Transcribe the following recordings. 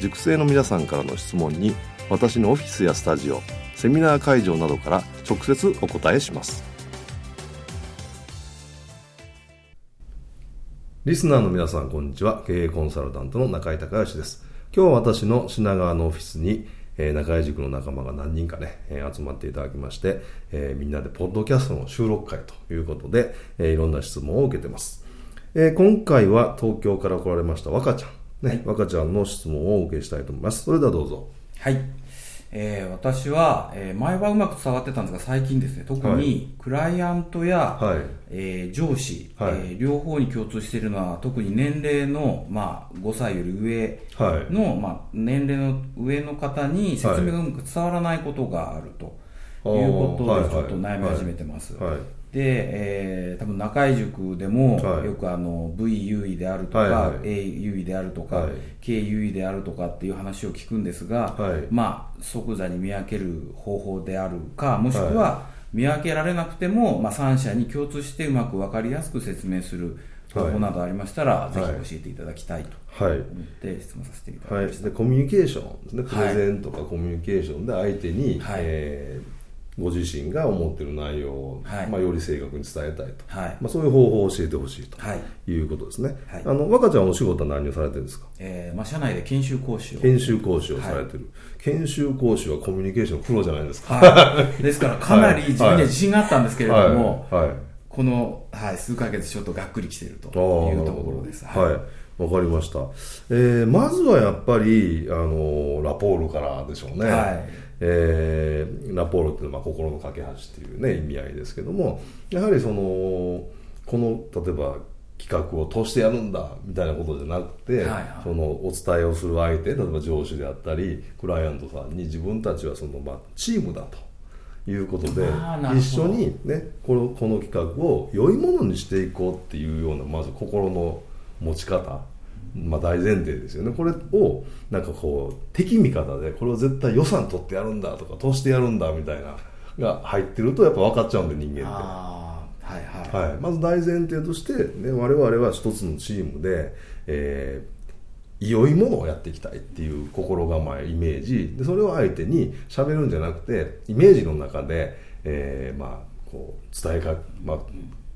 塾生の皆さんからの質問に私のオフィスやスタジオセミナー会場などから直接お答えします。リスナーの皆さんこんにちは。経営コンサルタントの中井隆義です。今日は私の品川のオフィスにえー、中井塾の仲間が何人かね、えー、集まっていただきまして、えー、みんなでポッドキャストの収録会ということで、えー、いろんな質問を受けてます。えー、今回は東京から来られました若ちゃん、ね、はい、若ちゃんの質問をお受けしたいと思います。それではどうぞ。はい。えー、私は、えー、前はうまく伝わってたんですが最近ですね。特にクライアントや、はい、えー、上司、はい、えー、両方に共通しているのは特に年齢の、まあ、5歳より上の、はい、まあ、年齢の上の方に説明がうまく伝わらないことがあるということでちょっと悩み始めてます。はいで、えー、多分中井塾でも、はい、よくあの V 優位であるとか、はいはい、A 優位であるとか、はい、K 優位であるとかっていう話を聞くんですが、はい、まあ即座に見分ける方法であるかもしくは見分けられなくても、まあ、3社に共通してうまく分かりやすく説明する方法などありましたら、ぜひ教えていただきたいと思って質問させていただきました、でコミュニケーション。ですねプレゼンとかコミュニケーションで相手に、はい。えーご自身が思っている内容を、はい、まあ、より正確に伝えたいと、はい、まあ、そういう方法を教えてほしいと。い。うことですね、はい、あの若ちゃんお仕事は何をされてるんですか、えーまあ、社内で研修講師を。研修講師をされてる、研修講師はコミュニケーションプロじゃないですか、はい、ですからかなり自分には自信があったんですけれども、はい。この、はい、数か月ちょっとがっくりきてるというところです。はいわかりました。えー、まずはやっぱり、あの、ラポールからでしょうね。はい。えー、ラポールっていうのは心の架け橋っていうね、意味合いですけども、やはりその、この、例えば、企画を通してやるんだみたいなことじゃなくて、はいはい、そのお伝えをする相手例えば上司であったりクライアントさんに自分たちはその、まあ、チームだということで一緒に、ね、このこの企画を良いものにしていこうっていうようなまず心の持ち方まあ、大前提ですよね。これをなんかこう敵味方でこれを絶対予算取ってやるんだとか通してやるんだみたいなが入ってるとやっぱ分かっちゃうんで人間って。はいはい。はい、まず大前提として、ね、我々は一つのチームで、えー、良いものをやっていきたいっていう心構えイメージ。でそれを相手に喋るんじゃなくてイメージの中で、えー、まあこう伝えか、まあ、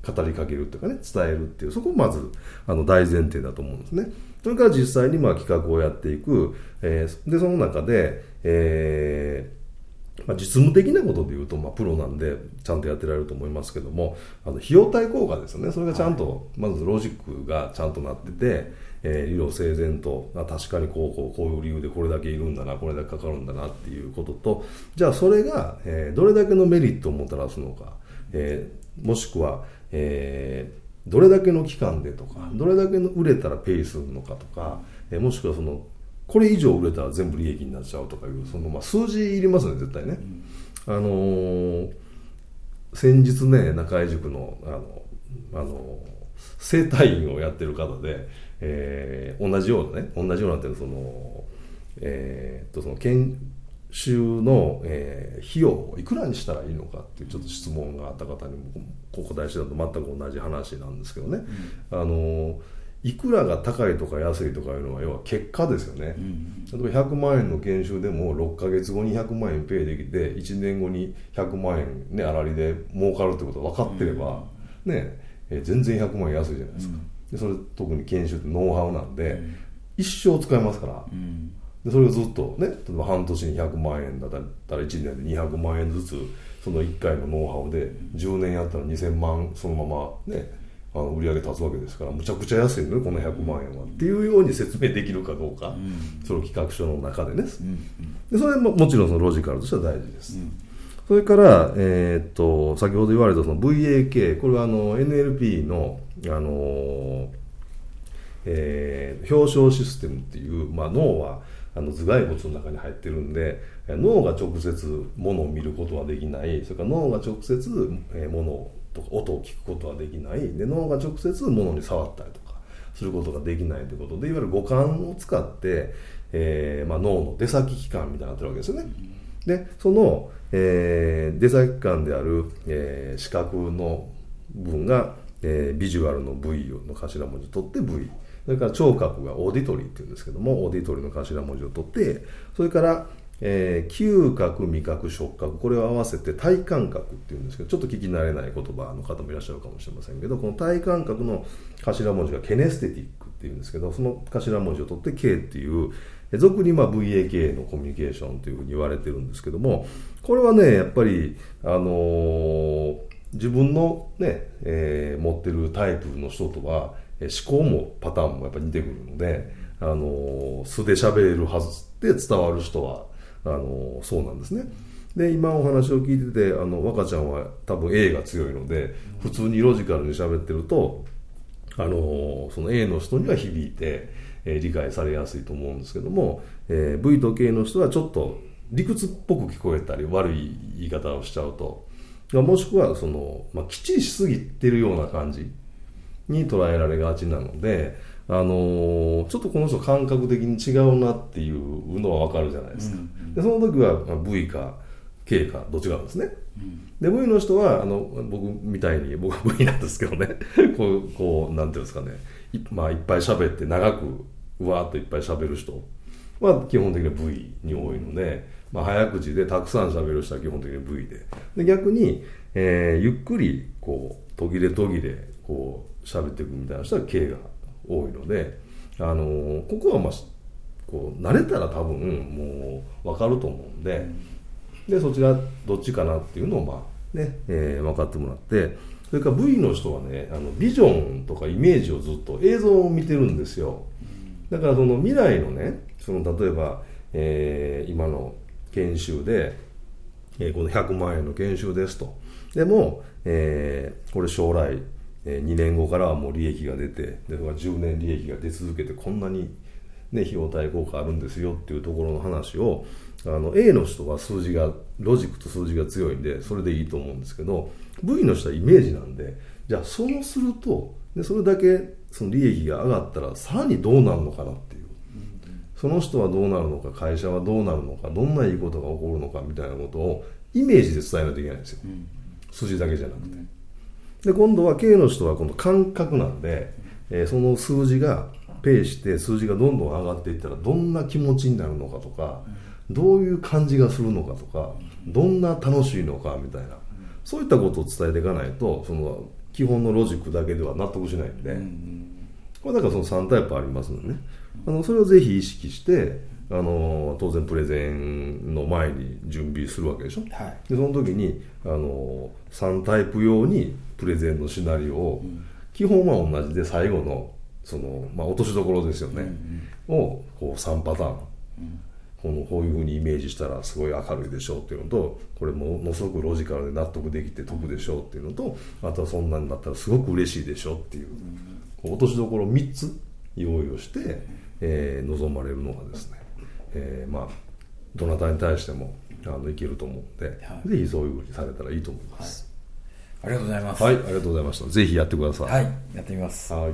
語りかけるっていうかね伝えるっていうそこをまずあの大前提だと思うんですね。それから実際にまあ企画をやっていく、えー、でその中で、えーまあ、実務的なことでいうと、まあ、プロなんでちゃんとやってられると思いますけどもあの費用対効果ですよねそれがちゃんと、まずロジックがちゃんとなってて、えー、理路整然とあ確かにこうこうこういう理由でこれだけいるんだなこれだけかかるんだなっていうこととじゃあそれが、えー、どれだけのメリットをもたらすのか、えー、もしくは、えーどれだけの期間でとかどれだけの売れたらペイするのかとか、えもしくはそのこれ以上売れたら全部利益になっちゃうとかいうそのまあ数字いりますね絶対ね、うん、あのー、先日ね中井塾のあの、あのー、整体院をやってる方で、えー、同じようなね同じようなっていうそのえー、っとその研修の、えー、費用をいくらにしたらいいのかっていうちょっと質問があった方にもお答えしてたと全く同じ話なんですけどね、うん、あのいくらが高いとか安いとかいうのは要は結果ですよね、うん、例えば100万円の研修でも6か月後に100万円ペイできて1年後に100万円ね粗利で儲かるってことが分かってれば、うん、ねえ全然100万円安いじゃないですか、でそれ特に研修ってノウハウなんで、一生使えますから、でそれをずっとね例えば半年に100万円だったら1年で200万円ずつその1回のノウハウで10年やったら2000万そのままねあの売り上げ立つわけですからむちゃくちゃ安いのねこの100万円は。っていうように説明できるかどうか、うん、その企画書の中でね、うん、でそれももちろんそのロジカルとしては大事です、うん、それから、えー、っと先ほど言われたその VAK これはあの NLP のあのえー、表彰システムっていう、まあ、脳はあの頭蓋骨の中に入ってるんで脳が直接物を見ることはできないそれから脳が直接物とか音を聞くことはできないで脳が直接物に触ったりとかすることができないということでいわゆる五感を使って、えーまあ、脳の出先機関みたいになってるわけですよね。でその、えー、出先機関である、えー、視覚の部分が、えー、ビジュアルの V の頭文字を取って V それから聴覚がオーディトリーっていうんですけどもオーディトリーの頭文字を取ってそれからえー、嗅覚、味覚、触覚、これを合わせて体感覚っていうんですけど、ちょっと聞き慣れない言葉の方もいらっしゃるかもしれませんけど、この体感覚の頭文字がケネステティックっていうんですけど、その頭文字を取って K っていう、俗にまあ VAK のコミュニケーションというふうに言われてるんですけども、これはね、やっぱり、あのー、自分のね、えー、持ってるタイプの人とは、思考もパターンもやっぱ似てくるので、あの、素で喋れるはずで伝わる人はあのそうなんですね。で今お話を聞いててあの若ちゃんは多分 A が強いので普通にロジカルに喋ってるとあのその A の人には響いて、え、理解されやすいと思うんですけども、えー、V と K の人はちょっと理屈っぽく聞こえたり悪い言い方をしちゃうともしくはその、まあ、きっちりしすぎてるような感じに捉えられがちなのであのー、ちょっとこの人感覚的に違うなっていうのは分かるじゃないですか、うんうん、でその時は V か K かどっちかなんですね、うん、で V の人はあの僕みたいに僕は V なんですけどね。こうこうなんていうんですかね。い,、まあ、いっぱい喋って長くうわーっといっぱい喋る人は基本的には V に多いので、まあ、早口でたくさん喋る人は基本的に V で。で逆に、えー、ゆっくりこう途切れ途切れこう喋っていくみたいな人は K が多いので、あのここはまあこう慣れたら多分もう分かると思うんででそちらどっちかなっていうのをまあね、えー、分かってもらってそれから V の人はねあのビジョンとかイメージをずっと映像を見てるんですよ。だからその未来のねその例えば、えー、今の研修で、えー、この100万円の研修ですと。でも、えー、これ将来え2年後からはもう利益が出てで10年利益が出続けてこんなに、ね、費用対効果あるんですよっていうところの話をあの A の人は数字がロジックと数字が強いんでそれでいいと思うんですけど V の人はイメージなんでじゃあそうするとでそれだけその利益が上がったらさらにどうなるのかなっていう。その人はどうなるのか会社はどうなるのかどんないいことが起こるのかみたいなことをイメージで伝えないといけないんですよ。数字だけじゃなくて。で今度は K の人は今度感覚なんで、えー、その数字がペイして数字がどんどん上がっていったらどんな気持ちになるのかとかどういう感じがするのかとかどんな楽しいのかみたいな。そういったことを伝えていかないとその基本のロジックだけでは納得しないんでこれだからその3タイプありますのでね。あのそれをぜひ意識してあの当然プレゼンの前に準備するわけでしょ、はい、でその時にあの3タイプ用にプレゼンのシナリオを、基本は同じで最後のその、まあ、落としどころですよね、うんうん、をこう3パターン、うん、このこういうふうにイメージしたらすごい明るいでしょうっていうのとこれものすごくロジカルで納得できて得でしょうっていうのとあとはそんなになったらすごく嬉しいでしょうっていう、うん、落としどころ3つ用意をして、えー、望まれるのがですね、えー、まあどなたに対してもあのいけると思うんで、はい、ぜひそういうふうにされたらいいと思います。はいありがとうございます。はい、ありがとうございました。ぜひやってください。はい、やってみます。はい。